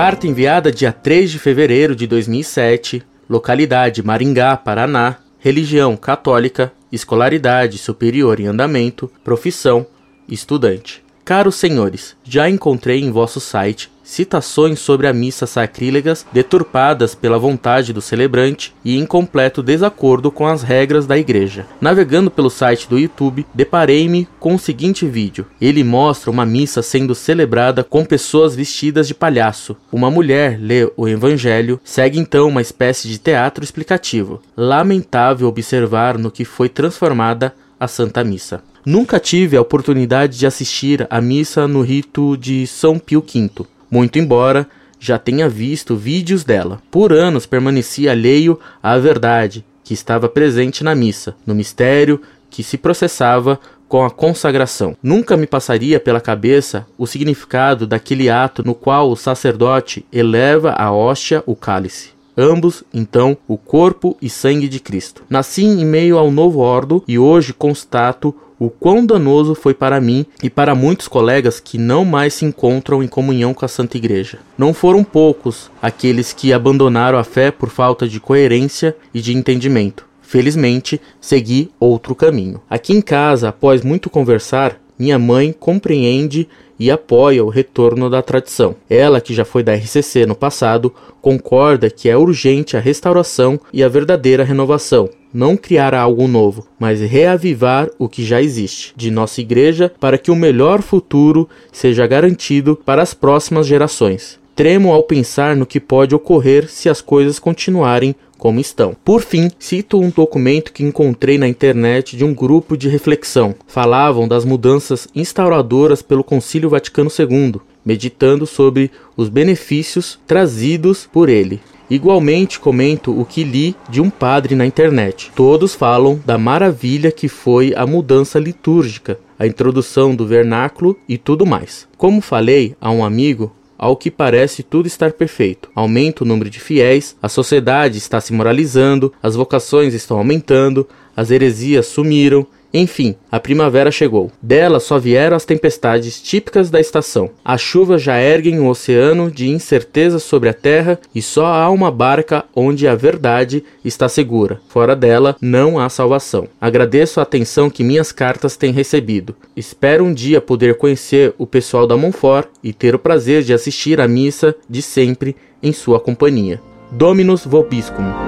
Carta enviada dia 3 de fevereiro de 2007, localidade Maringá, Paraná, religião católica, escolaridade superior em andamento, profissão estudante. Caros senhores, já encontrei em vosso site citações sobre a missa sacrílegas deturpadas pela vontade do celebrante e em completo desacordo com as regras da igreja. Navegando pelo site do YouTube, deparei-me com o seguinte vídeo. Ele mostra uma missa sendo celebrada com pessoas vestidas de palhaço. Uma mulher lê o evangelho, segue então uma espécie de teatro explicativo. Lamentável observar no que foi transformada a Santa Missa. Nunca tive a oportunidade de assistir à missa no rito de São Pio V muito embora já tenha visto vídeos dela. Por anos permaneci alheio à verdade que estava presente na missa, no mistério que se processava com a consagração. Nunca me passaria pela cabeça o significado daquele ato no qual o sacerdote eleva a hóstia, o cálice ambos, então, o corpo e sangue de Cristo. Nasci em meio ao novo ordo e hoje constato o quão danoso foi para mim e para muitos colegas que não mais se encontram em comunhão com a Santa Igreja. Não foram poucos aqueles que abandonaram a fé por falta de coerência e de entendimento. Felizmente, segui outro caminho. Aqui em casa, após muito conversar, minha mãe compreende e apoia o retorno da tradição. Ela, que já foi da RCC no passado, concorda que é urgente a restauração e a verdadeira renovação, não criar algo novo, mas reavivar o que já existe de nossa igreja para que o melhor futuro seja garantido para as próximas gerações. Tremo ao pensar no que pode ocorrer se as coisas continuarem como estão. Por fim, cito um documento que encontrei na internet de um grupo de reflexão. Falavam das mudanças instauradoras pelo Concílio Vaticano II, meditando sobre os benefícios trazidos por ele. Igualmente comento o que li de um padre na internet. Todos falam da maravilha que foi a mudança litúrgica, a introdução do vernáculo e tudo mais. Como falei a um amigo, ao que parece tudo estar perfeito. Aumenta o número de fiéis, a sociedade está se moralizando, as vocações estão aumentando, as heresias sumiram, enfim, a primavera chegou. Dela só vieram as tempestades típicas da estação. As chuvas já erguem um oceano de incerteza sobre a terra e só há uma barca onde a verdade está segura. Fora dela, não há salvação. Agradeço a atenção que minhas cartas têm recebido. Espero um dia poder conhecer o pessoal da Monfort e ter o prazer de assistir à missa de sempre em sua companhia. Dominus Vobiscum.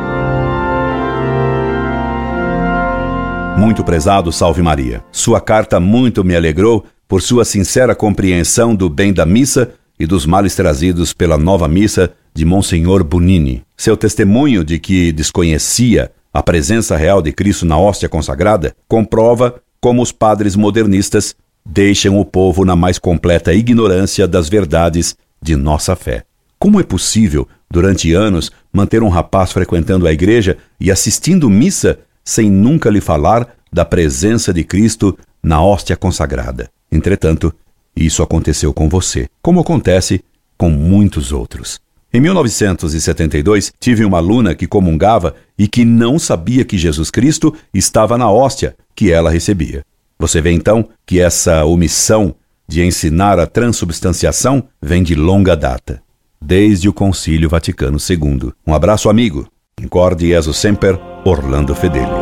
Muito prezado Salve Maria. Sua carta muito me alegrou por sua sincera compreensão do bem da missa e dos males trazidos pela nova missa de Monsenhor Bonini. Seu testemunho de que desconhecia a presença real de Cristo na hóstia consagrada comprova como os padres modernistas deixam o povo na mais completa ignorância das verdades de nossa fé. Como é possível, durante anos, manter um rapaz frequentando a igreja e assistindo missa sem nunca lhe falar da presença de Cristo na hóstia consagrada. Entretanto, isso aconteceu com você, como acontece com muitos outros. Em 1972, tive uma aluna que comungava e que não sabia que Jesus Cristo estava na hóstia que ela recebia. Você vê então que essa omissão de ensinar a transubstanciação vem de longa data, desde o Concílio Vaticano II. Um abraço, amigo. Incorde Jesus Semper, Orlando Fedeli.